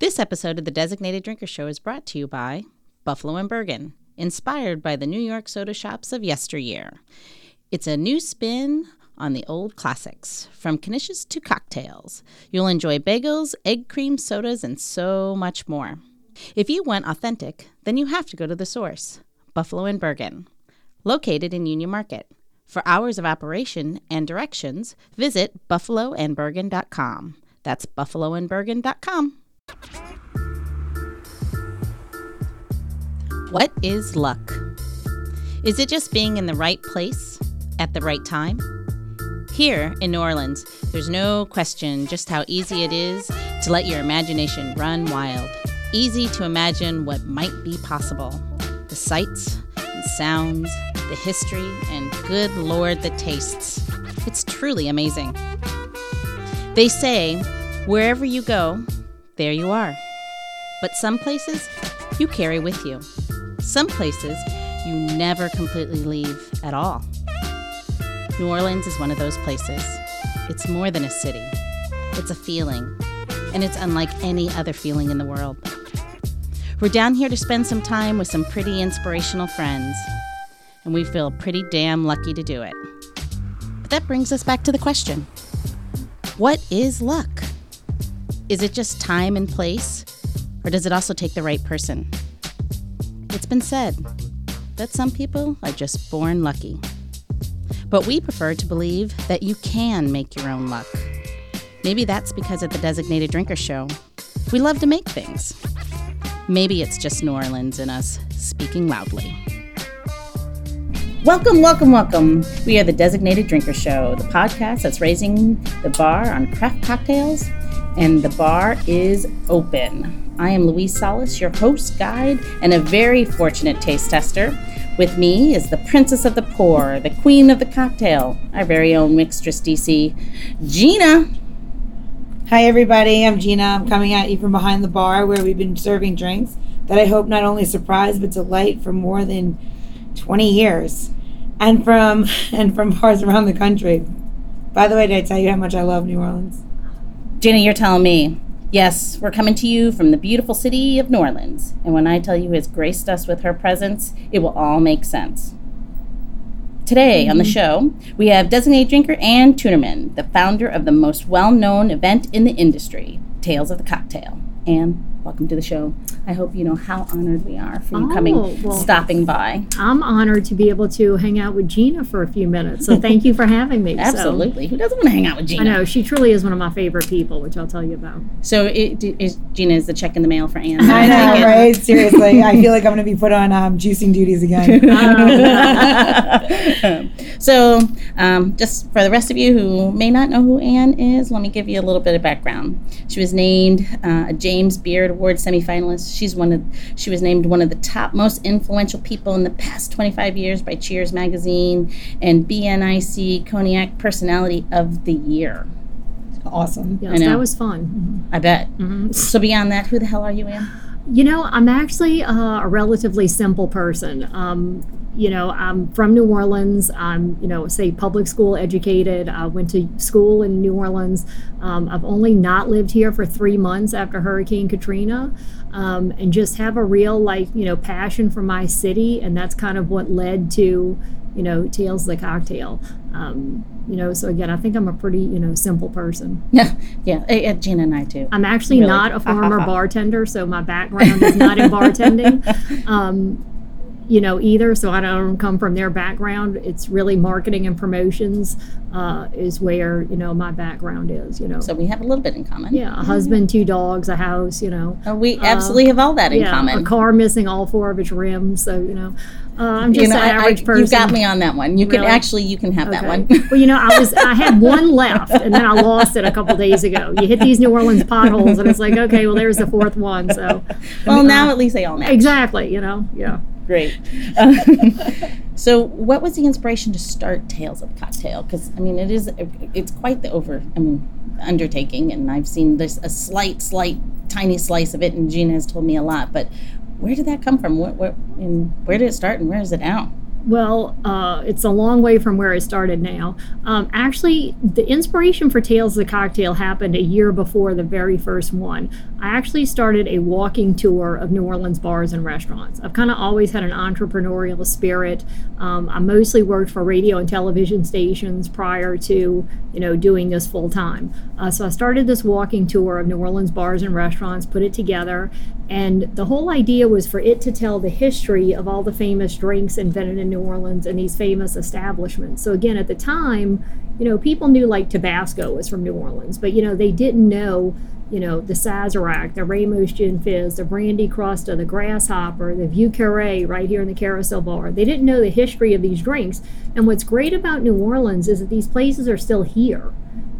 This episode of the Designated Drinker Show is brought to you by Buffalo and Bergen, inspired by the New York soda shops of yesteryear. It's a new spin on the old classics, from knishes to cocktails. You'll enjoy bagels, egg cream sodas, and so much more. If you want authentic, then you have to go to the source, Buffalo and Bergen, located in Union Market. For hours of operation and directions, visit buffaloandbergen.com. That's buffaloandbergen.com. What is luck? Is it just being in the right place at the right time? Here in New Orleans, there's no question just how easy it is to let your imagination run wild. Easy to imagine what might be possible. The sights and sounds, the history, and good lord, the tastes. It's truly amazing. They say, wherever you go, there you are. But some places you carry with you. Some places you never completely leave at all. New Orleans is one of those places. It's more than a city, it's a feeling, and it's unlike any other feeling in the world. We're down here to spend some time with some pretty inspirational friends, and we feel pretty damn lucky to do it. But that brings us back to the question What is luck? Is it just time and place, or does it also take the right person? It's been said that some people are just born lucky. But we prefer to believe that you can make your own luck. Maybe that's because at the Designated Drinker Show, we love to make things. Maybe it's just New Orleans in us speaking loudly. Welcome, welcome, welcome. We are the Designated Drinker Show, the podcast that's raising the bar on craft cocktails, and the bar is open. I am Louise Solis, your host, guide, and a very fortunate taste tester. With me is the princess of the pour, the queen of the cocktail, our very own mixtress DC, Gina. Hi, everybody. I'm Gina. I'm coming at you from behind the bar where we've been serving drinks that I hope not only surprise but delight for more than 20 years, and from and from bars around the country. By the way, did I tell you how much I love New Orleans? Gina, you're telling me. Yes, we're coming to you from the beautiful city of New Orleans. And when I tell you has graced us with her presence, it will all make sense. Today mm-hmm. on the show, we have designated drinker Ann Tunnerman, the founder of the most well known event in the industry, Tales of the Cocktail. Ann, welcome to the show. I hope you know how honored we are for you oh, coming, well, stopping by. I'm honored to be able to hang out with Gina for a few minutes. So thank you for having me. Absolutely. So, Who doesn't want to hang out with Gina? I know she truly is one of my favorite people, which I'll tell you about. So it, is Gina is the check in the mail for Ann. I know, right? Seriously, I feel like I'm going to be put on um, juicing duties again. um, so um, just for the rest of you who may not know who Ann is, let me give you a little bit of background. She was named uh, a James Beard Award semifinalist. She's one of she was named one of the top most influential people in the past 25 years by Cheers magazine and BNIC Cognac Personality of the Year. Awesome. Yes, that was fun. I bet. Mm-hmm. So beyond that, who the hell are you, Ann? You know, I'm actually uh, a relatively simple person. Um, you know, I'm from New Orleans. I'm, you know, say public school educated. I went to school in New Orleans. Um, I've only not lived here for three months after Hurricane Katrina, um, and just have a real like you know passion for my city, and that's kind of what led to, you know, Tales the Cocktail. Um, you know, so again, I think I'm a pretty you know simple person. Yeah, yeah. Gina and I too. I'm actually really? not a former bartender, so my background is not in bartending. You know, either. So I don't come from their background. It's really marketing and promotions uh, is where, you know, my background is, you know. So we have a little bit in common. Yeah, a husband, two dogs, a house, you know. Oh, we absolutely uh, have all that in yeah, common. A car missing all four of its rims. So, you know, uh, I'm just you know, an average I, person. You've got me on that one. You really? can actually, you can have okay. that one. well, you know, I was, I had one left and then I lost it a couple days ago. You hit these New Orleans potholes and it's like, okay, well, there's the fourth one. So, well, now at least they all match. Exactly. You know, yeah. Great. Um, so, what was the inspiration to start Tales of Cocktail? Because I mean, it is it's quite the over I mean undertaking, and I've seen this a slight, slight, tiny slice of it, and Gina has told me a lot. But where did that come from? What, what, and where did it start, and where is it now? Well, uh, it's a long way from where it started now. Um, actually, the inspiration for Tales of the Cocktail happened a year before the very first one. I actually started a walking tour of New Orleans bars and restaurants. I've kind of always had an entrepreneurial spirit. Um, I mostly worked for radio and television stations prior to, you know, doing this full time. Uh, so I started this walking tour of New Orleans bars and restaurants, put it together, and the whole idea was for it to tell the history of all the famous drinks invented in New Orleans and these famous establishments. So again, at the time, you know, people knew like Tabasco was from New Orleans, but you know, they didn't know, you know, the Sazerac, the Ramos Gin Fizz, the Brandy Crusta, the Grasshopper, the Vieux Carré right here in the Carousel Bar. They didn't know the history of these drinks. And what's great about New Orleans is that these places are still here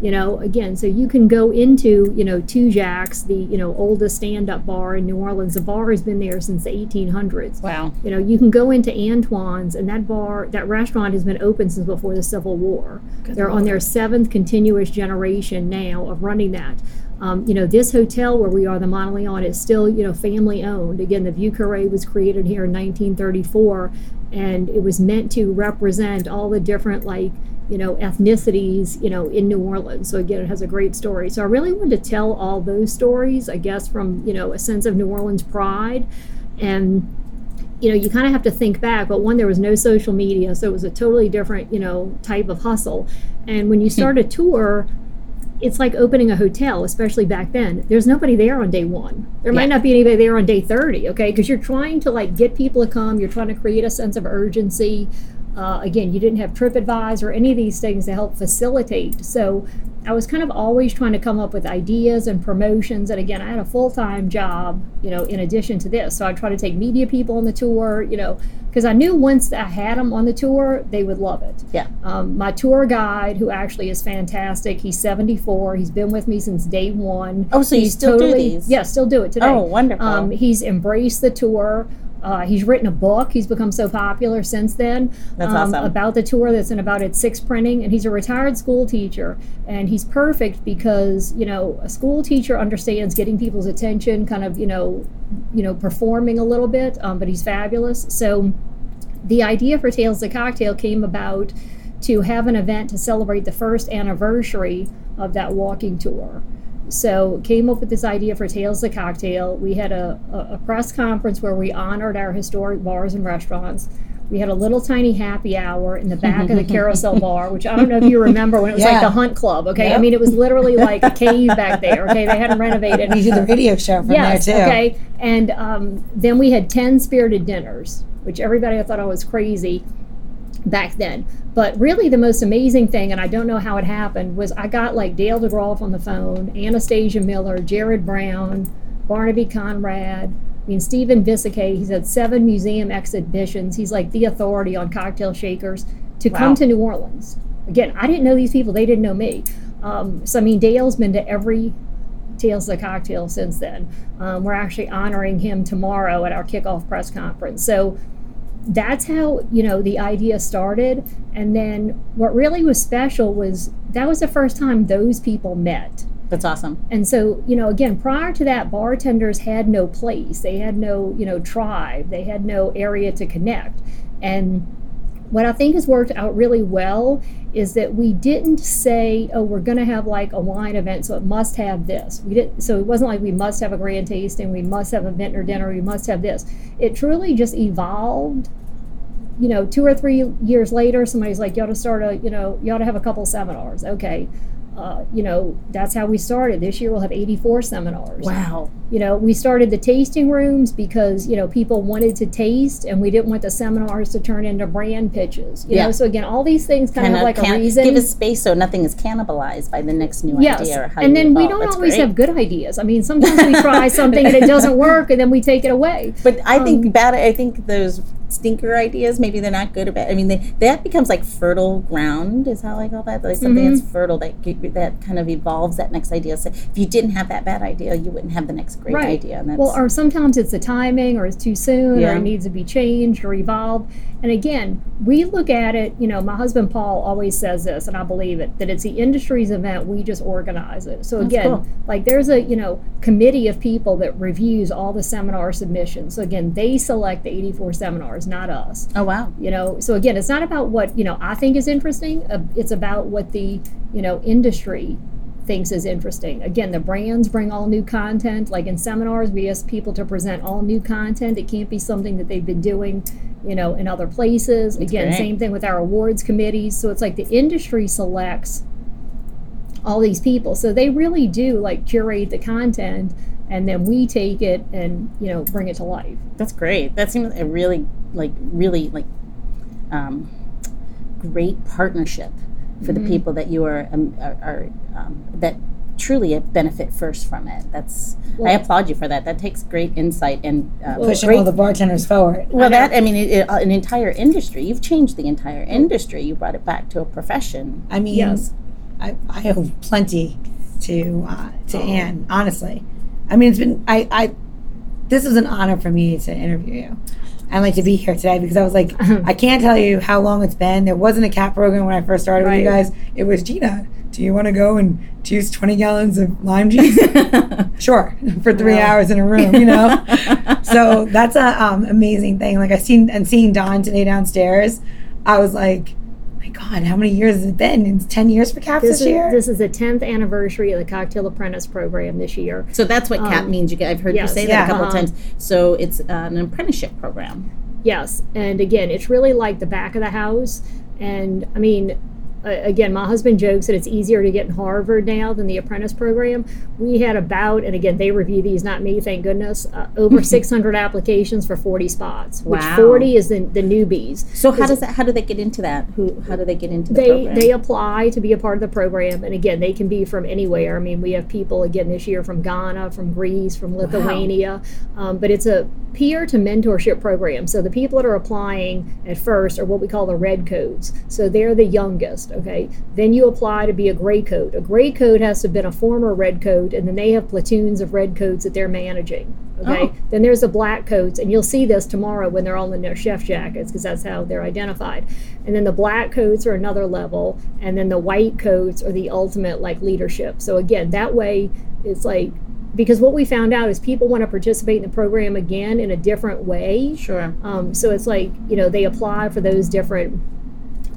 you know again so you can go into you know Tujague's, the you know oldest stand-up bar in new orleans the bar has been there since the 1800s Wow. you know you can go into antoine's and that bar that restaurant has been open since before the civil war they're on their seventh continuous generation now of running that um, you know this hotel where we are the Monteleone is still you know family owned again the Vieux Carré was created here in 1934 and it was meant to represent all the different like you know ethnicities you know in new orleans. So again it has a great story. So i really wanted to tell all those stories i guess from you know a sense of new orleans pride. And you know you kind of have to think back but one there was no social media so it was a totally different you know type of hustle. And when you start a tour it's like opening a hotel, especially back then. There's nobody there on day one. There might not be anybody there on day 30, okay? Because you're trying to like get people to come. You're trying to create a sense of urgency. Uh, again, you didn't have TripAdvisor or any of these things to help facilitate. So I was kind of always trying to come up with ideas and promotions. And again, I had a full time job, you know, in addition to this. So I try to take media people on the tour, you know, because I knew once I had them on the tour, they would love it. Yeah. Um, my tour guide, who actually is fantastic, he's 74. He's been with me since day one. Oh, so you He's still do totally, these? Yeah, still do it today. Oh, wonderful. Um, he's embraced the tour. Uh, he's written a book. He's become so popular since then. That's um, awesome. About the tour that's in about its sixth printing. And he's a retired school teacher. And he's perfect because, you know, a school teacher understands getting people's attention, kind of, you know, you know, performing a little bit. Um, but he's fabulous. So the idea for Tales of the Cocktail came about to have an event to celebrate the first anniversary of that walking tour. So came up with this idea for Tales of the Cocktail. We had a, a, a press conference where we honored our historic bars and restaurants. We had a little tiny happy hour in the back of the Carousel Bar, which I don't know if you remember when it was like the Hunt Club. Okay, I mean it was literally like a cave back there. Okay, they hadn't renovated. We did the radio show from yes, there too. okay. And um, then we had 10 spirited dinners, which everybody thought I was crazy back then. But really, the most amazing thing, and I don't know how it happened, was I got like Dale DeGroff on the phone, Anistatia Miller, Jared Brown, Barnaby Conrad. I mean, Stephen Visakay, he's had seven museum exhibitions. He's like the authority on cocktail shakers to Wow. come to New Orleans. Again, I didn't know these people, they didn't know me. Um, so, I mean, Dale's been to every Tales of the Cocktail since then. Um, we're actually honoring him tomorrow at our kickoff press conference. So that's how you know the idea started. And then what really was special was that was the first time those people met. That's awesome. And so, you know, again, prior to that, bartenders had no place. They had no, you know, tribe. They had no area to connect. And what I think has worked out really well is that we didn't say, oh, we're going to have like a wine event, so it must have this. We didn't. So it wasn't like we must have a grand tasting, we must have a vintner dinner, we must have this. It truly just evolved. You know, two or three years later, somebody's like, you ought to start a, you know, you ought to have a couple seminars. Okay. Uh, you know, that's how we started. This year we'll have 84 seminars. Wow. You know, we started the tasting rooms because, you know, people wanted to taste and we didn't want the seminars to turn into brand pitches. You Yeah. know, so again, all these things kind, Kind of like a can reason. give us space so nothing is cannibalized by the next new Yes, idea. Or how and then we don't That's always great. have good ideas. I mean, sometimes we try something and it doesn't work, and then we take it away. But I think Um, bad. I think those stinker ideas. Maybe they're not good or bad. I mean, they, that becomes like fertile ground. Is how I call that. Like something Mm-hmm. that's fertile that that kind of evolves that next idea. So if you didn't have that bad idea, you wouldn't have the next great Right. idea. And that's, Well, or sometimes it's the timing, or it's too soon, or it needs to be changed or evolved. And again, we look at it. You know, my husband Paul always says this, and I believe it that it's the industry's event. We just organize it. So That's again, cool. like there's a you know committee of people that reviews all the seminar submissions. So again, they select the 84 seminars. Seminars, not us. Oh wow. You know, so again, it's not about what you know I think is interesting. Uh, it's about what the you know industry thinks is interesting. Again, the brands bring all new content. Like in seminars, we ask people to present all new content. It can't be something that they've been doing, you know, in other places. That's Again, great. same thing with our awards committees. So it's like the industry selects all these people. So they really do like curate the content and then we take it and, you know, bring it to life. That's great. That seems a really like really like um, great partnership for the people that you are um, are, are um, that truly benefit first from it. That's I applaud you for that. That takes great insight and uh, Pushing great all the bartenders forward. Well, that I mean, it, it, an entire industry. You've changed the entire industry. You brought it back to a profession. I mean, Yes. I, I owe plenty to uh, to Ann. Honestly, I mean, it's been I, I this was an honor for me to interview you and like to be here today because I was like, I can't tell you how long it's been. There wasn't a cap program when I first started with you guys. It was Gina. Do you want to go and juice twenty gallons of lime juice? sure, for three Yeah. hours in a room, you know. so that's a um, amazing thing. Like I seen and seeing Don today downstairs, I was like, God, how many years has it been? It's ten years for CAPS This this, is, year. this is the 10th anniversary of the Cocktail Apprentice program this year. So that's what CAP Um, means. You, I've heard yes, you say yeah. that a couple Uh-huh. of times. So it's uh, an apprenticeship program. Yes, and again, it's really like the back of the house. And I mean, again, my husband jokes that it's easier to get in Harvard now than the apprentice program. We had about, and again, they review these, not me, thank goodness, uh, over 600 applications for 40 spots, which Wow. 40 is the, the newbies. So how does that? How do they get into that? Who? How do they get into the they program? they apply to be a part of the program and again they can be from anywhere i mean we have people again this year from ghana from greece from lithuania um, but it's a peer to mentorship program so the people that are applying at first are what we call the red codes. so they're the youngest okay? Then you apply to be a gray coat. A gray coat has to have been a former red coat and then they have platoons of red coats that they're managing okay? Oh. then there's the black coats and you'll see this tomorrow when they're all in their chef jackets because that's how they're identified. And then the black coats are another level and then the white coats are the ultimate like leadership. So again that way it's like because what we found out is people want to participate in the program again in a different way. Sure. um, so it's like you know they apply for those different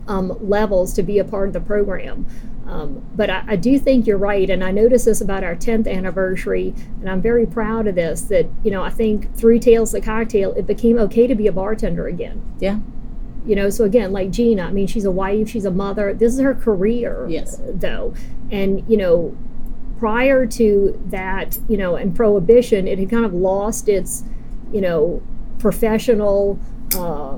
um, levels to be a part of the program. Um, but I, I do think you're right, and I noticed this about our 10th anniversary, and I'm very proud of this. That you know, I think through Tales the Cocktail, it became okay to be a bartender again. Yeah. You know, so again, like Gina, I mean, she's a wife, she's a mother. This is her career, Yes. though, and you know, prior to that, you know, and prohibition, it had kind of lost its, you know, professional. Uh,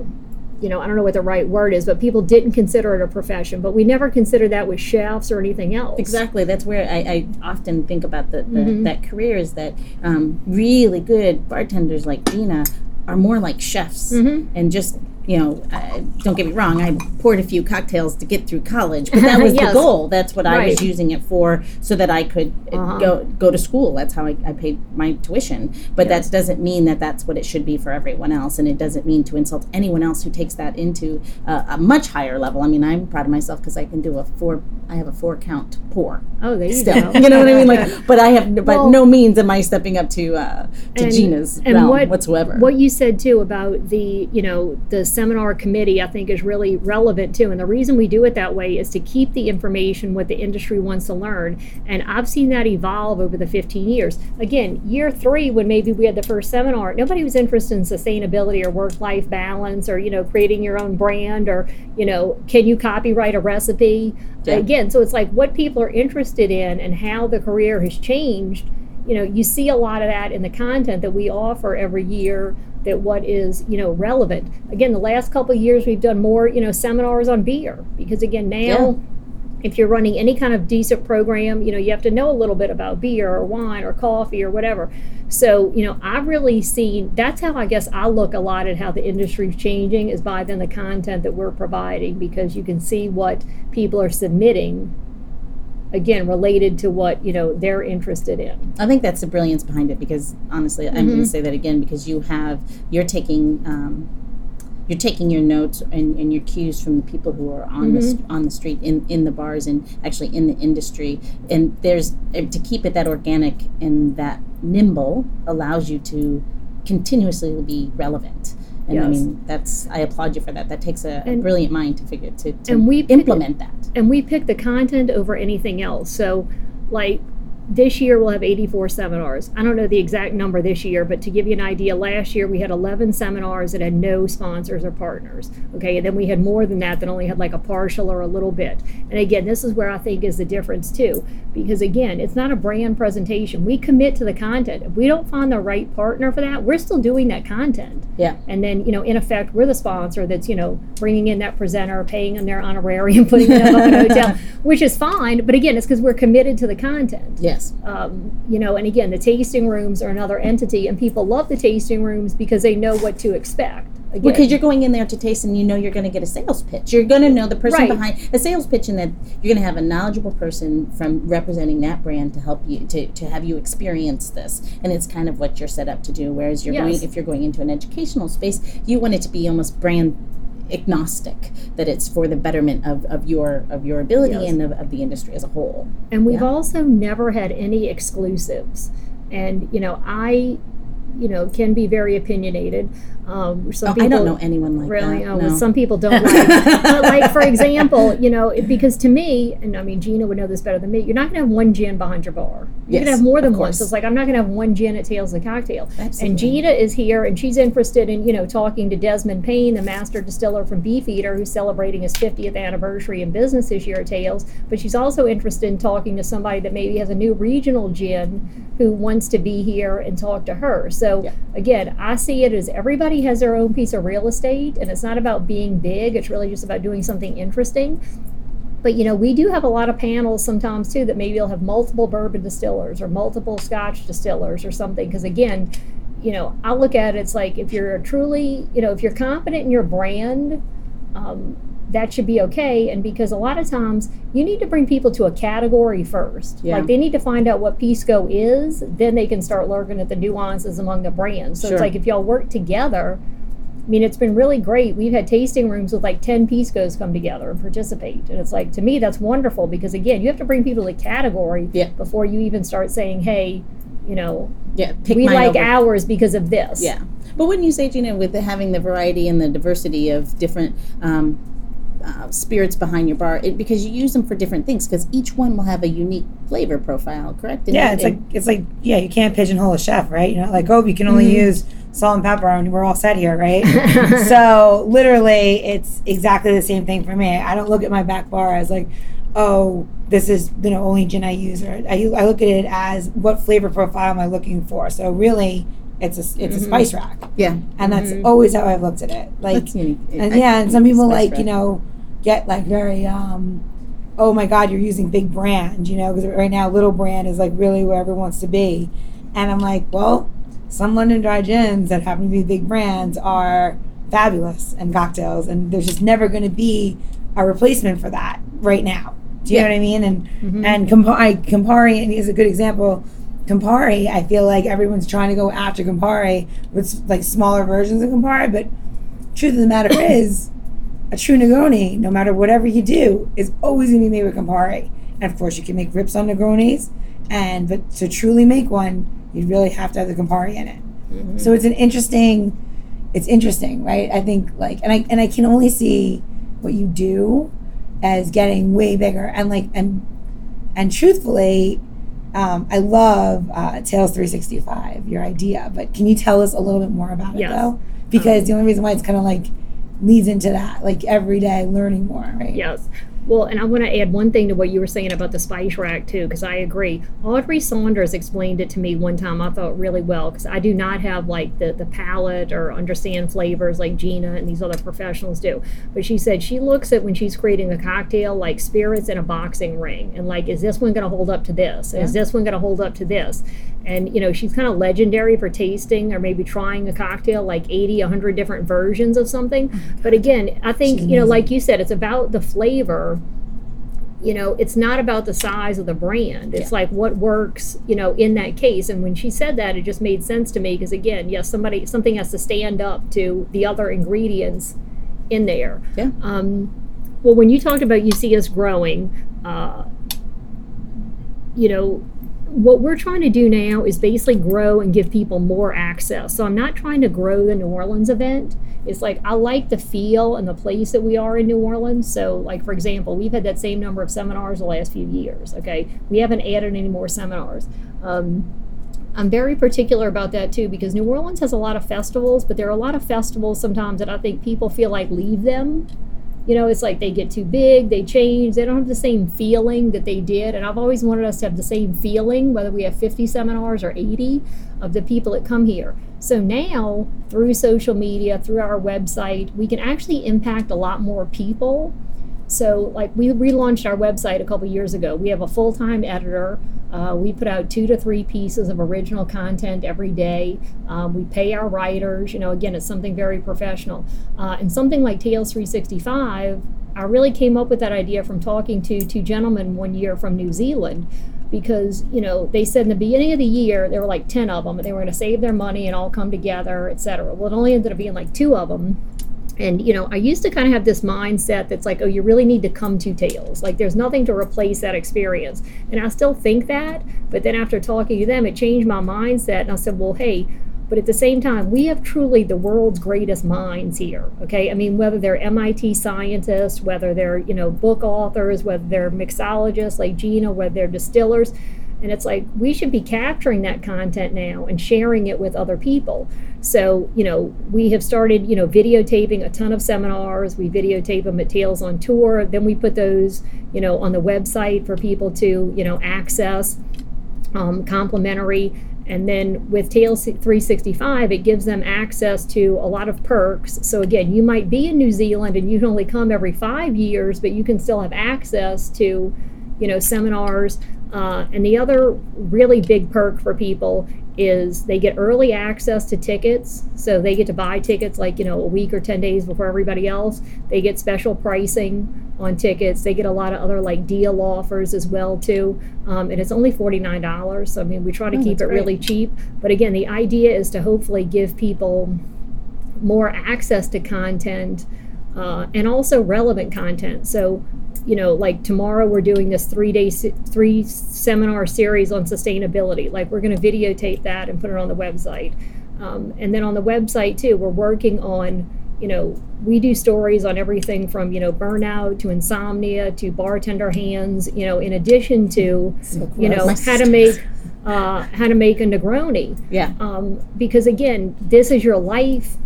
you know, I don't know what the right word is, but people didn't consider it a profession. But we never considered that with chefs or anything else. Exactly. That's where I, I often think about the, the Mhm. that career is that um, really good bartenders like Dina are more like chefs Mhm. and just you know uh, don't get me wrong I poured a few cocktails to get through college but that was Yes. the goal that's what I was using it for so that I could uh, Uh-huh. go go to school that's how I, I paid my tuition but Yes. that doesn't mean that that's what it should be for everyone else and it doesn't mean to insult anyone else who takes that into uh, a much higher level I mean I'm proud of myself because I can do a four I have a four count pour Oh, there you still. go. you know what I mean? Like, but I have, by Well- no means am I stepping up to uh, to And- Gina's and realm what- whatsoever. What you said too about the, you know, the seminar committee, I think is really relevant too. And the reason we do it that way is to keep the information what the industry wants to learn. And I've seen that evolve over the 15 years. Again, year three, when maybe we had the first seminar, nobody was interested in sustainability or work-life balance or, you know, creating your own brand or, you know, can you copyright a recipe? Yeah. Again, so it's like what people are interested in and how the career has changed you know you see a lot of that in the content that we offer every year that what is you know relevant again the last couple of years we've done more you know seminars on beer because again now Yeah. if you're running any kind of decent program you know you have to know a little bit about beer or wine or coffee or whatever so you know i've really seen that's how i guess i look a lot at how the industry's changing is by then the content that we're providing because you can see what people are submitting again related to what you know they're interested in. I think that's the brilliance behind it because honestly, I'm going to say that again because you have you're taking um, you're taking your notes and, and your cues from the people who are on the on the street in, in the bars and actually in the industry. And there's eh, to keep it that organic and that nimble allows you to continuously be relevant And I mean, that's I applaud you for that. That takes a, And- brilliant mind to figure to, to And we pick- implement that. and we pick the content over anything else. So, like this year, we'll have 84 seminars. I don't know the exact number this year, but to give you an idea, last year we had 11 seminars that had no sponsors or partners. Okay, and then we had more than that that only had like a partial or a little bit. And again, this is where I think is the difference too, because again, it's not a brand presentation. We commit to the content. If we don't find the right partner for that, we're still doing that content. Yeah. And then, you know, in effect, we're the sponsor that's, you know, bringing in that presenter, paying them their honorarium, putting them up in a hotel, which is fine. But again, it's because we're committed to the content. Yes. Um, you know, and again, the tasting rooms are another entity, and people love the tasting rooms because they know what to expect. Again, Because you're going in there to taste and you know you're going to get a sales pitch. You're going to know the person Right. behind a sales pitch and that you're going to have a knowledgeable person from representing that brand to help you to, to have you experience this. And it's kind of what you're set up to do. Whereas you're Yes. going if you're going into an educational space, you want it to be almost brand agnostic that it's for the betterment of, of your of your ability Yes. and of, of the industry as a whole And we've Yeah. also never had any exclusives. And, you know, I, you know, can be very opinionated. Um, some Oh, people, I don't know anyone like really, that oh, no. some people don't like. but like for example, you know, because to me, and I mean Gina would know this better than me. You're not going to have one gin behind your bar. You're going Yes, to have more than one. So it's like I'm not going to have one gin at Tales of the Cocktail. Absolutely. And Gina is here, and she's interested in you know talking to Desmond Payne, the master distiller from Beefeater, who's celebrating his 50th anniversary in business this year at Tales. But she's also interested in talking to somebody that maybe has a new regional gin who wants to be here and talk to her. So Yeah. again, I see it as everybody has their own piece of real estate, and it's not about being big. It's really just about doing something interesting. But you know, we do have a lot of panels sometimes too that maybe you'll have multiple bourbon distillers or multiple Scotch distillers or something. Because again, you know, I look at it, it's like if you're truly, you know, if you're confident in your brand, um, that should be okay. And because a lot of times you need to bring people to a category first. Yeah. Like they need to find out what Pisco is, then they can start looking at the nuances among the brands. So Sure. it's like if y'all work together, I mean, it's been really great. We've had tasting rooms with like 10 Piscos come together and participate. And it's like, to me, that's wonderful because, again, you have to bring people to category Yeah. before you even start saying, hey, you know, yeah pick we like over- ours because of this. Yeah, but wouldn't you say, Gina, with the, having the variety and the diversity of different um, uh, spirits behind your bar, it, because you use them for different things, because each one will have a unique flavor profile, correct? And Yeah, you- it's like it's like yeah, you can't pigeonhole a chef, right? You're not like, oh, you can only use salt and pepper, and we're all set here, right? so literally, it's exactly the same thing for me. I don't look at my back bar as like, oh, this is you know only gin I use, or I I look at it as what flavor profile am I looking for. So really, it's a it's a spice rack, yeah, and that's always how I've looked at it. Like that's unique. and I- yeah, and some people spice like rack. you know get like very um, oh my god, you're using big brand, you know, because right now little brand is like really where everyone wants to be, and I'm like, well, some London dry gins that happen to be big brands are fabulous and cocktails, and there's just never going to be a replacement for that right now. Do you know what I mean? And Mhm. and Campari, Campari is a good example. Campari, I feel like everyone's trying to go after Campari with like smaller versions of Campari, but truth of the matter is, a true Negroni, no matter whatever you do, is always going to be made with Campari. And of course, you can make rips on Negronis, and but to truly make one, you really have to have the Campari in it. Mm-hmm. So it's an interesting, it's interesting, right? I think like, and I and I can only see what you do as getting way bigger, and like and and truthfully. Um, I love uh, Tales 365, your idea, but can you tell us a little bit more about it though? Because the only reason why it's kind of like leads into that, like every day learning more, right? Yes. Well, and I want to add one thing to what you were saying about the spice rack too, because I agree. Audrey Saunders explained it to me one time. I thought really well because I do not have like the the palate or understand flavors like Gina and these other professionals do. But she said she looks at when she's creating a cocktail like spirits in a boxing ring, and like, is this one going to hold up to this? Is this one going to hold up to this? And you know, she's kind of legendary for tasting or maybe trying a cocktail like 80, 100 different versions of something. But again, I think, you know, like you said, it's about the flavor. You know, it's not about the size of the brand. It's like what works, you know, in that case. And when she said that, it just made sense to me because again, yes, somebody something has to stand up to the other ingredients in there. Yeah. Um, well, when you talked about you see us growing, uh, you know, what we're trying to do now is basically grow and give people more access. So I'm not trying to grow the New Orleans event. It's like I like the feel and the place that we are in New Orleans. So, like for example, we've had that same number of seminars the last few years. Okay, we haven't added any more seminars. Um, I'm very particular about that too because New Orleans has a lot of festivals, but there are a lot of festivals sometimes that I think people feel like leave them you know, it's like they get too big, they change, they don't have the same feeling that they did. And I've always wanted us to have the same feeling, whether we have 50 seminars or 80 of the people that come here. So now, through social media, through our website, we can actually impact a lot more people so, like, we relaunched our website a couple years ago. We have a full time editor. Uh, we put out two to three pieces of original content every day. Um, we pay our writers. You know, again, it's something very professional. Uh, and something like Tales 365, I really came up with that idea from talking to two gentlemen one year from New Zealand because you know they said in the beginning of the year there were like 10 of them they were going to save their money and all come together etc well it only ended up being like two of them and, you know, I used to kind of have this mindset that's like, oh, you really need to come to Tales. Like, there's nothing to replace that experience. And I still think that. But then after talking to them, it changed my mindset. And I said, well, hey, but at the same time, we have truly the world's greatest minds here. Okay. I mean, whether they're MIT scientists, whether they're, you know, book authors, whether they're mixologists like Gina, whether they're distillers, and it's like we should be capturing that content now and sharing it with other people. So, you know, we have started, you know, videotaping a ton of seminars. We videotape them at Tales on Tour. Then we put those, you know, on the website for people to, you know, access um, complimentary. And then with Tales 365, it gives them access to a lot of perks. So again, you might be in New Zealand and you can only come every five years, but you can still have access to, you know, seminars uh, and the other really big perk for people is they get early access to tickets. So they get to buy tickets like, you know, a week or 10 days before everybody else. They get special pricing on tickets. They get a lot of other like deal offers as well too. Um, and it's only $49. So I mean, we try to oh, keep it great. really cheap. But again, the idea is to hopefully give people more access to content uh, and also relevant content. So you know, like tomorrow we're doing this three day, three seminar series on sustainability. Like we're going to videotape that and put it on the website. Um, and then on the website too, we're working on, you know, we do stories on everything from, you know, burnout to insomnia to bartender hands, you know, in addition to, so you know, how to make, uh, how to make a Negroni. Yeah. Um, because again, this is your life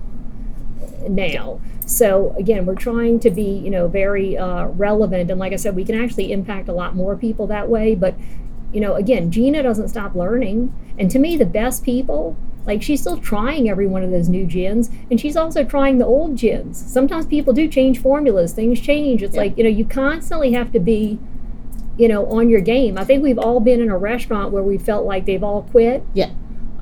now. So again, we're trying to be, you know, very uh, relevant, and like I said, we can actually impact a lot more people that way. But you know, again, Gina doesn't stop learning, and to me, the best people, like she's still trying every one of those new gins, and she's also trying the old gins. Sometimes people do change formulas; things change. It's yeah. like you know, you constantly have to be you know, on your game. I think we've all been in a restaurant where we felt like they've all quit. Yeah.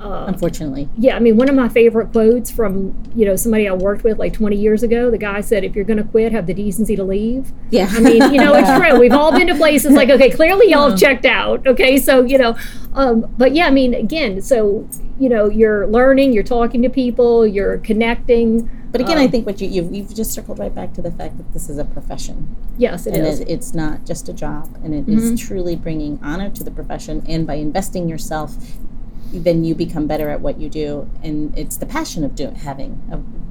Uh, Unfortunately. Yeah, I mean, one of my favorite quotes from you know somebody I worked with like 20 years ago. The guy said, "If you're going to quit, have the decency to leave." Yeah. I mean, you know, it's true. We've all been to places like, okay, clearly y'all have checked out. Okay, so you know, um, but yeah, I mean, again, so you know, you're learning, you're talking to people, you're connecting. But again, um, I think what you you've, you've, just circled right back to the fact that this is a profession. Yes, it and is. It, it's not just a job, and it mm-hmm. is truly bringing honor to the profession. And by investing yourself then you become better at what you do and it's the passion of doing having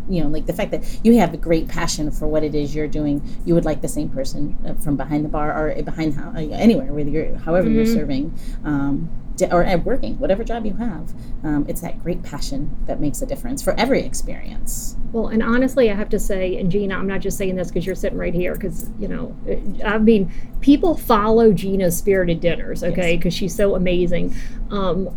you know like the fact that you have a great passion for what it is you're doing you would like the same person uh, from behind the bar or behind how, uh, anywhere whether you're however mm-hmm. you're serving um, or at working whatever job you have um, it's that great passion that makes a difference for every experience well and honestly i have to say and gina i'm not just saying this because you're sitting right here because you know i mean people follow gina's spirited dinners okay because yes. she's so amazing um,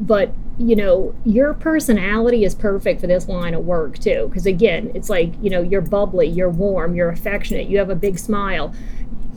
but you know your personality is perfect for this line of work too because again it's like you know you're bubbly you're warm you're affectionate you have a big smile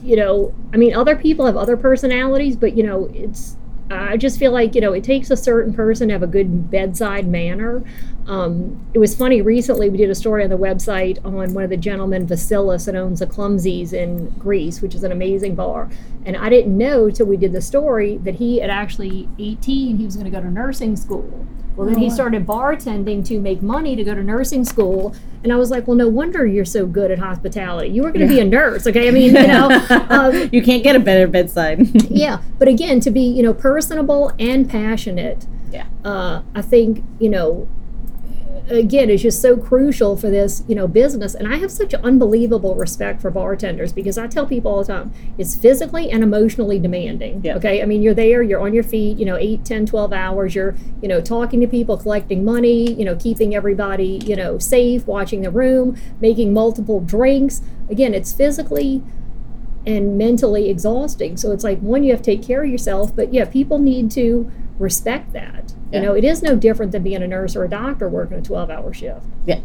you know i mean other people have other personalities but you know it's I just feel like you know it takes a certain person to have a good bedside manner. Um, it was funny recently. We did a story on the website on one of the gentlemen, Vasilis, that owns the Clumsies in Greece, which is an amazing bar. And I didn't know till we did the story that he at actually 18 he was going to go to nursing school. Well, then he started bartending to make money to go to nursing school. And I was like, well, no wonder you're so good at hospitality. You were going to be a nurse, okay? I mean, you know, um, you can't get a better bedside. yeah. But again, to be, you know, personable and passionate, Yeah. uh, I think, you know, again is just so crucial for this you know business. And i have such unbelievable respect for bartenders because i tell people all the time it's physically and emotionally demanding Yeah. okay? I mean you're there you're on your feet you know 8 10 12 hours you're you know talking to people collecting money you know keeping everybody you know safe watching the room making multiple drinks. Again it's physically and mentally exhausting. So it's like one you have to take care of yourself but yeah people need to respect that Yeah. you know it is no different than being a nurse or a doctor working a 12 hour shift Yeah.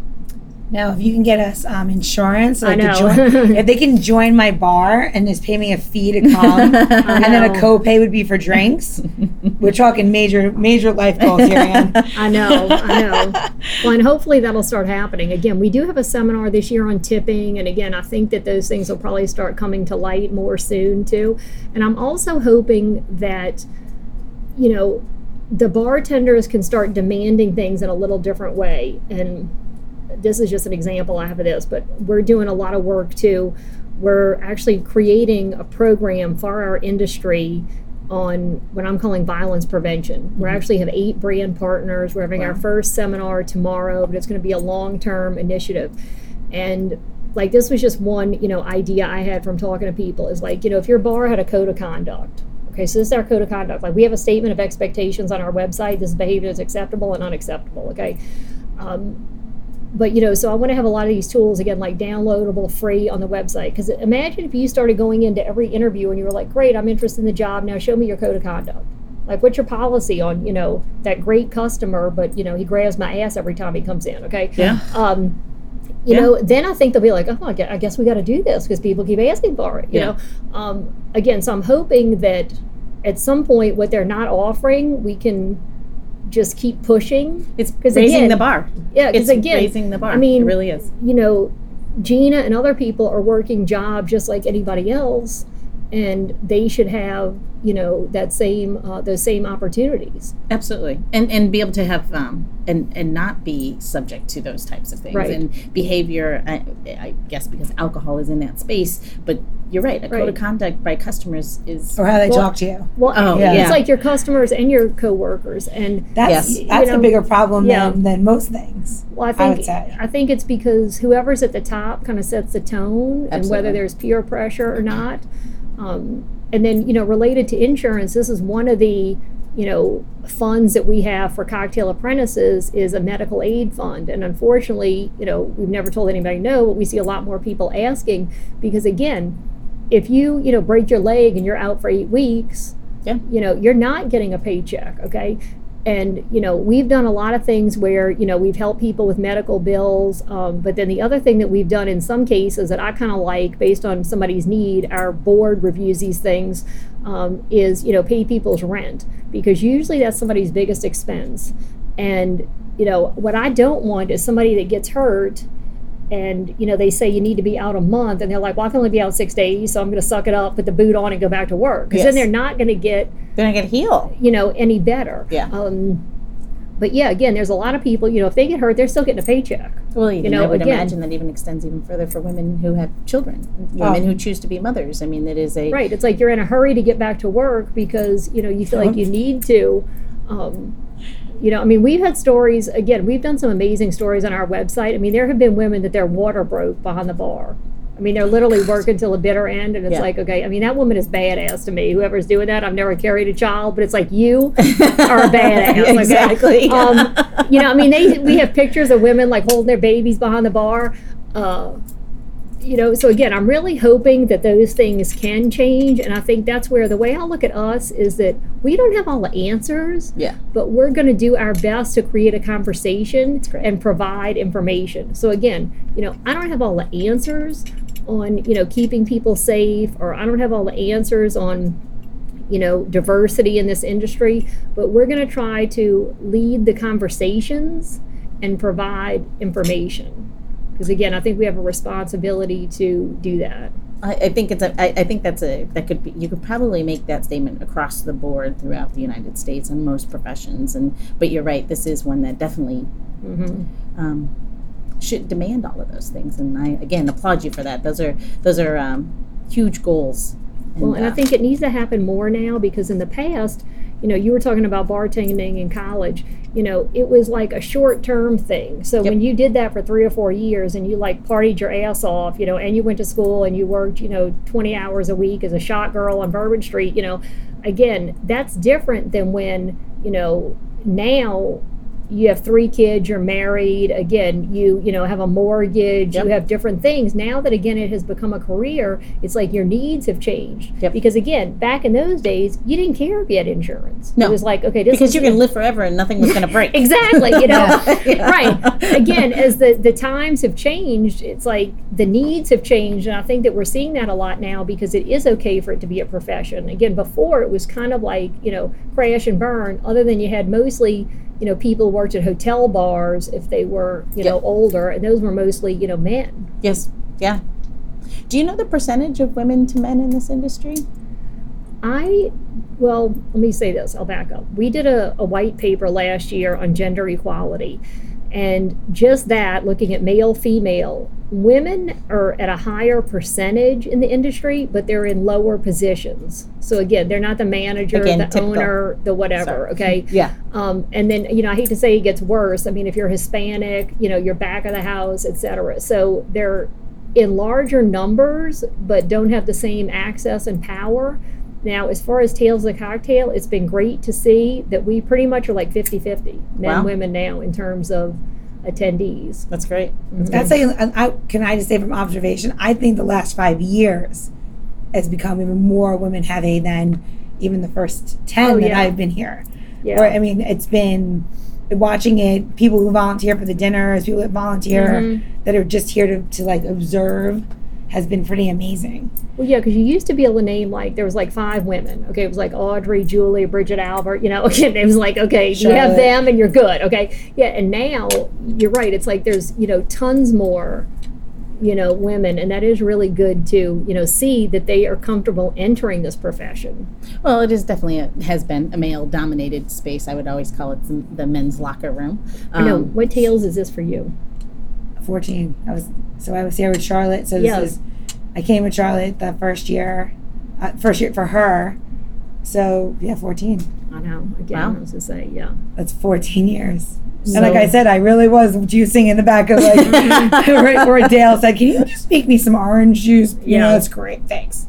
Now, if you can get us um, insurance, like know. join, if they can join my bar and just pay me a fee to come, and then a copay would be for drinks. We're talking major, major life goals here. I know, I know. Well, and hopefully that'll start happening. Again, we do have a seminar this year on tipping, and again, I think that those things will probably start coming to light more soon too. And I'm also hoping that, you know, the bartenders can start demanding things in a little different way. And this is just an example I have of this, but we're doing a lot of work too. We're actually creating a program for our industry on what I'm calling violence prevention. We mm-hmm. actually have eight brand partners. We're having our first seminar tomorrow, but it's going to be a long term initiative. And like this was just one, you know, idea I had from talking to people is like, you know, if your bar had a code of conduct, okay, so this is our code of conduct. Like we have a statement of expectations on our website. This behavior is acceptable and unacceptable. Okay. Um, but you know, so I want to have a lot of these tools again, like downloadable, free on the website. Because imagine if you started going into every interview and you were like, "Great, I'm interested in the job. Now show me your code of conduct." Like, what's your policy on you know that great customer, but you know he grabs my ass every time he comes in? Okay. Yeah. Um, you Yeah. know, then I think they'll be like, "Oh, I guess we got to do this because people keep asking for it." You Yeah. know. Um, again, so I'm hoping that at some point, what they're not offering, we can just keep pushing. It's raising again- the bar. Yeah, It's again, raising the bar. I mean, it really is. you know, Gina and other people are working jobs just like anybody else, and they should have, you know, that same uh, those same opportunities. Absolutely, and and be able to have um and and not be subject to those types of things Right. and behavior. I, I guess because alcohol is in that space, but you're right. A code of conduct by customers is Or how they Well- talk to you. Well, Oh, yeah. it's like your customers and your coworkers, and That's Yes. You that's know, a bigger problem yeah. than, than most things. well, I I would think say. I think it's because whoever's at the top kind of sets the tone, and whether there's peer pressure or not. Um, and then you know, related to insurance, this is one of the you know funds that we have for cocktail apprentices is a medical aid fund and unfortunately you know we've never told anybody no but we see a lot more people asking because again if you you know break your leg and you're out for eight weeks Yeah. you know you're not getting a paycheck okay and you know we've done a lot of things where you know we've helped people with medical bills um, but then the other thing that we've done in some cases that i kind of like based on somebody's need our board reviews these things um, is you know pay people's rent because usually that's somebody's biggest expense. And you know what i don't want is somebody that gets hurt and you know they say you need to be out a month and they're like well i can only be out six days so i'm going to suck it up put the boot on and go back to work because Yes. then they're not going to get they're not gonna heal. you know any better Yeah. um, but yeah again there's a lot of people you know if they get hurt they're still getting a paycheck Well, you know, I would again- imagine that even extends even further for women who have children, women who choose to be mothers. I mean, it is a right it's like you're in a hurry to get back to work because you know you feel like you need to um, you know i mean we've had stories again we've done some amazing stories on our website i mean there have been women that their water broke behind the bar I mean, they're literally working till the bitter end, and it's Yeah. like, okay, I mean, that woman is badass to me. Whoever's doing that, I've never carried a child, but it's like you are a badass. okay? exactly. Um, you know, I mean, they we have pictures of women like holding their babies behind the bar. Uh, you know, so again, I'm really hoping that those things can change, and I think that's where the way I look at us is that we don't have all the answers, yeah. but we're going to do our best to create a conversation and provide information. So again, you know, I don't have all the answers on you know keeping people safe, or I don't have all the answers on you know diversity in this industry, but we're going to try to lead the conversations and provide information. Because again, I think we have a responsibility to do that. I, I think it's a. I, I think that's a. That could be. You could probably make that statement across the board throughout the United States on most professions. And but you're right. This is one that definitely um, should demand all of those things. And I again applaud you for that. Those are those are um, huge goals. Well, and I uh, think it needs to happen more now because in the past, you know, you were talking about bartending in college. You know, it was like a short term thing. So Yep. when you did that for three or four years and you like partied your ass off, you know, and you went to school and you worked, you know, 20 hours a week as a shot girl on Bourbon Street, you know, again, that's different than when, you know, now you have three kids you're married again you you know have a mortgage Yep. you have different things now that again it has become a career it's like your needs have changed Yep. because again back in those days you didn't care if you had insurance No. it was like okay this because you can live forever and nothing was going to break. exactly you know Yeah. right again as the the times have changed it's like the needs have changed and i think that we're seeing that a lot now because it is okay for it to be a profession again before it was kind of like you know crash and burn other than you had mostly you know people worked at hotel bars if they were you know older and those were mostly you know men Yes. Yeah. Do you know the percentage of women to men in this industry? I, well, let me say this, I'll back up. We did a, a white paper last year on gender equality. And just that, looking at male, female, women are at a higher percentage in the industry, but they're in lower positions. So again, they're not the manager, Again, the typical. owner, the whatever, Sorry. okay? Yeah. Um, and then, you know, I hate to say it gets worse. I mean, if you're Hispanic, you know, you're back of the house, et cetera. So they're in larger numbers, but don't have the same access and power. Now, as far as Tales of the Cocktail, it's been great to see that we pretty much are like 50 50 men, Wow. women now in terms of attendees. That's great. That's like, and I, can I just say from observation, I think the last five years has become even more women heavy than even the first 10 Oh, that. I've been here. Yeah. Or, I mean, it's been watching it, people who volunteer for the dinners, people that volunteer Mhm. that are just here to, to like observe has been pretty amazing. Well, yeah, because you used to be able to name like there was like five women. Okay, it was like Audrey, Julie, Bridget, Albert. You know, again, it was like okay, you have them and you're good. Okay, yeah, and now you're right. It's like there's you know tons more, you know, women, and that is really good to you know see that they are comfortable entering this profession. Well, it is definitely a, has been a male dominated space. I would always call it the, the men's locker room. I know Um, what tales is this for you? 14. I was, so I was here with Charlotte. So this Yeah. is, I came with Charlotte the first year, uh, first year for her. So yeah, 14. I know. Again, Wow. I was to say, yeah. That's 14 years. So- and like I said, I really was juicing in the back of like right where Dale said, "Can you just make me some orange juice?" You know, Yeah. that's great. Thanks.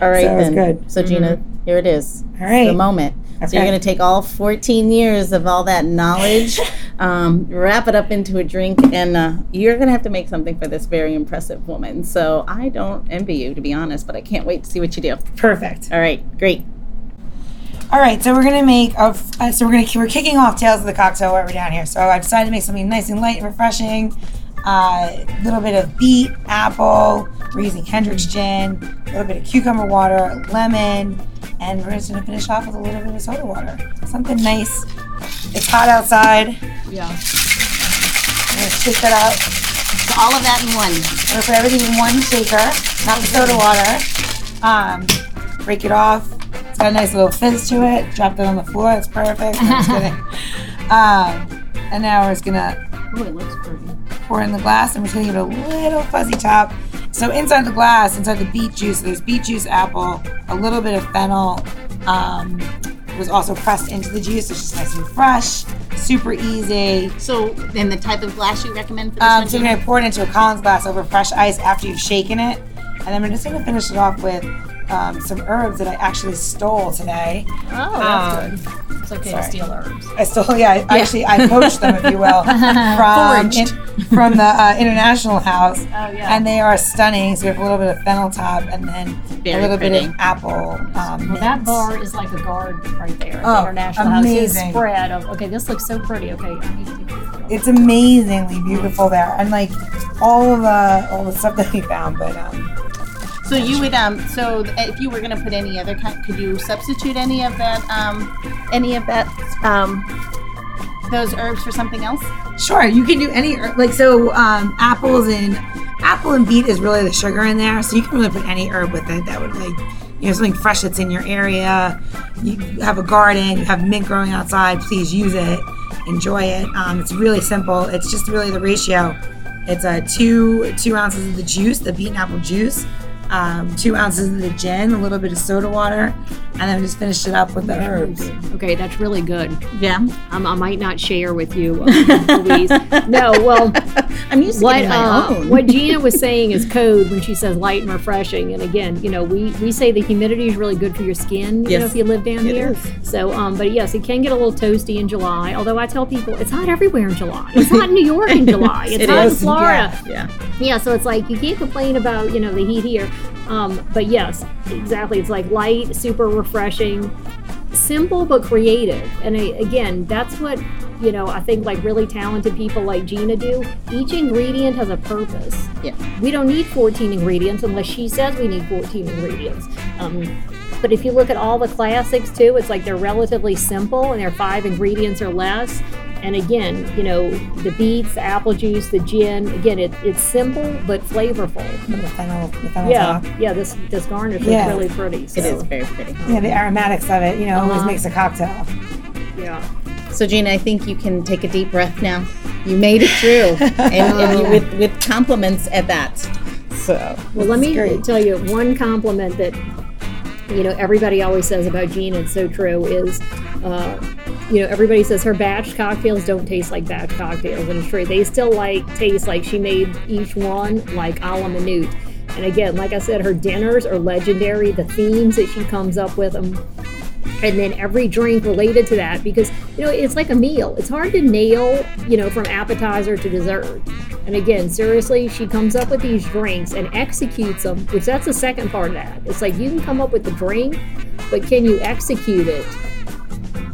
all right, so then. good. So Gina, here it is. All It's right. the moment. Okay. So you're going to take all 14 years of all that knowledge, um, wrap it up into a drink, and uh, you're going to have to make something for this very impressive woman. So I don't envy you, to be honest, but I can't wait to see what you do. Perfect. All right, great. All right, so we're gonna make a, uh, so we're gonna we're kicking off Tales of the Cocktail while we're down here. So I decided to make something nice and light and refreshing. A uh, little bit of beet, apple. We're using Hendrick's gin. A little bit of cucumber water, lemon, and we're just gonna finish off with a little bit of soda water. Something nice. It's hot outside. Yeah. I'm gonna shake that up. So all of that in one. I'm gonna put everything in one shaker, not the soda water. Um, break it off. It's got a nice little fizz to it. Drop that on the floor. That's perfect. I'm just kidding. Um, and now we're just gonna Oh, it looks pretty. pour in the glass. I'm just gonna give it a little fuzzy top. So inside the glass, inside the beet juice, there's beet juice, apple, a little bit of fennel. Um, was also pressed into the juice. It's just nice and fresh, super easy. So then the type of glass you recommend for this Um, so we're gonna pour it into a Collins glass over fresh ice after you've shaken it, and then we're just gonna finish it off with um, some herbs that I actually stole today. Oh, that's Um, It's okay sorry. to steal herbs. I stole, yeah, I actually I poached them, if you will, from in- from the uh, International House, Oh, yeah. and they are stunning. So we have a little bit of fennel top, and then Very a little bit of apple. Um, Well, that bar is like a guard right there. at Oh, the International House. Amazing. spread of okay, this looks so pretty. Okay, I need to take. It's amazingly beautiful there, and like all of the all the stuff that we found, but um, So you would um so if you were gonna put any other kind, could you substitute any of that um any of that um those herbs for something else? Sure, you can do any like so. Um, apples and apple and beet is really the sugar in there, so you can really put any herb with it that would like you know something fresh that's in your area. You have a garden, you have mint growing outside. Please use it, enjoy it. Um, it's really simple. It's just really the ratio. It's a uh, two two ounces of the juice, the beet and apple juice, um, two ounces of the gin, a little bit of soda water, and then just finish it up with the herbs. Okay, that's really good. Yeah. Um, I might not share with you, uh, Louise. No, well, I'm used to what my uh, own. what Gina was saying is code when she says light and refreshing. And again, you know, we we say the humidity is really good for your skin. You know, Yes, if you live down it here. is. So, um, but yes, it can get a little toasty in July. Although I tell people it's hot everywhere in July. It's hot in New York in July. It's It hot is, in Florida. yeah. Yeah, so it's like you can't complain about you know the heat here, um, but yes, exactly. It's like light, super refreshing, simple but creative. And I, again, that's what you know. I think like really talented people like Gina do. Each ingredient has a purpose. Yeah. We don't need 14 ingredients unless she says we need 14 ingredients. Um, but if you look at all the classics too, it's like they're relatively simple and they're five ingredients or less. And again, you know, the beets, the apple juice, the gin. Again, it, it's simple but flavorful. The fennel, the fennel Yeah, top. yeah. This this garnish Yeah. is really pretty. So, It is very pretty. Yeah, the aromatics of it, you know, always Uh-huh. makes a cocktail. Yeah. So Gina, I think you can take a deep breath now. You made it through, and, and you, with with compliments at that. So Well, let me great. tell you one compliment that you know everybody always says about Jean. It's so true. Is uh, you know everybody says her batch cocktails don't taste like batch cocktails, and it's true. They still like taste like she made each one like a la minute. And again, like I said, her dinners are legendary. The themes that she comes up with them. And then every drink related to that, because you know it's like a meal. It's hard to nail, you know, from appetizer to dessert. And again, seriously, she comes up with these drinks and executes them, which that's the second part of that. It's like you can come up with the drink, but can you execute it,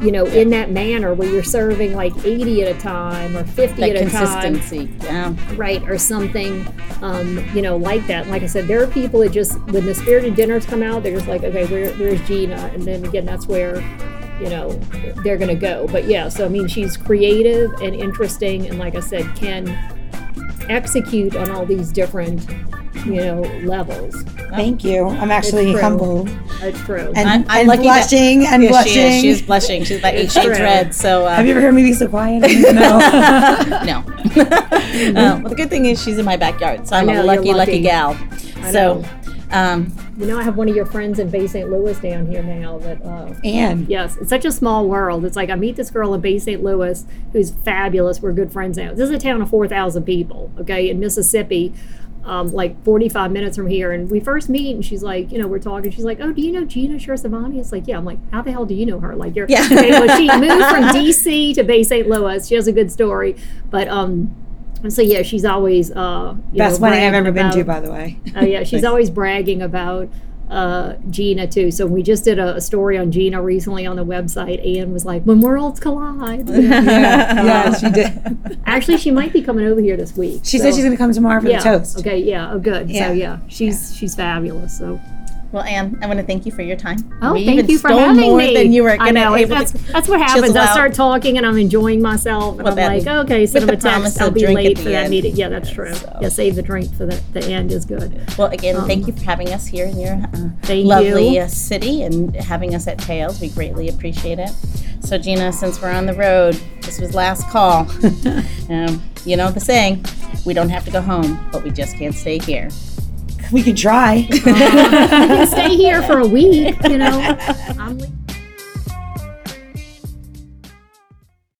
you know, in that manner where you're serving like 80 at a time or 50 that at a time, consistency. Yeah. right, or something, um, you know, like that. And like I said, there are people that just, when the spirited dinners come out, they're just like, okay, where, where's Gina? And then again, that's where you know they're gonna go but yeah so i mean she's creative and interesting and like i said can execute on all these different you know levels Thank you. I'm actually true. humbled that's true and, I'm- I'm and lucky that- blushing and Yeah, blushing. she is. She's blushing. She's like eight shades red. So uh, Have you ever heard me be so quiet? no. no. uh, well, the good thing is she's in my backyard, so I'm know, a lucky, lucky, lucky. gal. I so, know. Um, you know i have one of your friends in bay st louis down here now that uh, and Yes, it's such a small world. It's like I meet this girl in Bay St. Louis who's fabulous. We're good friends now. This is a town of 4,000 people, okay, in Mississippi, um, like 45 minutes from here. And we first meet, and she's like, you know, we're talking. She's like, oh, do you know Gina Chersevani? It's like, yeah. I'm like, how the hell do you know her? Like, you're, Yeah. okay, well, she moved from D.C. to Bay St. Louis. She has a good story. But, um, so yeah, she's always, uh, you best know, wedding I've ever bragging been to, by the way. Oh yeah, she's always bragging about uh, Gina too. So we just did a, a story on Gina recently on the website. Ann was like, "When worlds collide." yeah, yeah, she did. Actually, she might be coming over here this week. She so- said she's going to come tomorrow for yeah. the toast. Okay. Yeah. Oh, good. Yeah. So yeah, she's she's fabulous. So well, Ann, I want to thank you for your time. oh, we thank you for having more me. than you were going to know able that's to. that's what happens. I start talking and I'm enjoying myself, and Well, I'm like, okay, send with a the text. I'll be late for that meeting. Yeah, that's true. so. Yeah, save the drink for the the end is good. Well, again, Um, thank you for having us here in your uh, lovely uh, city and having us at Tales. We greatly appreciate it. So, Gina, since we're on the road, this was last call. um, you know the saying, we don't have to go home, but we just can't stay here. We could try. You can stay here for a week. You know, I'm.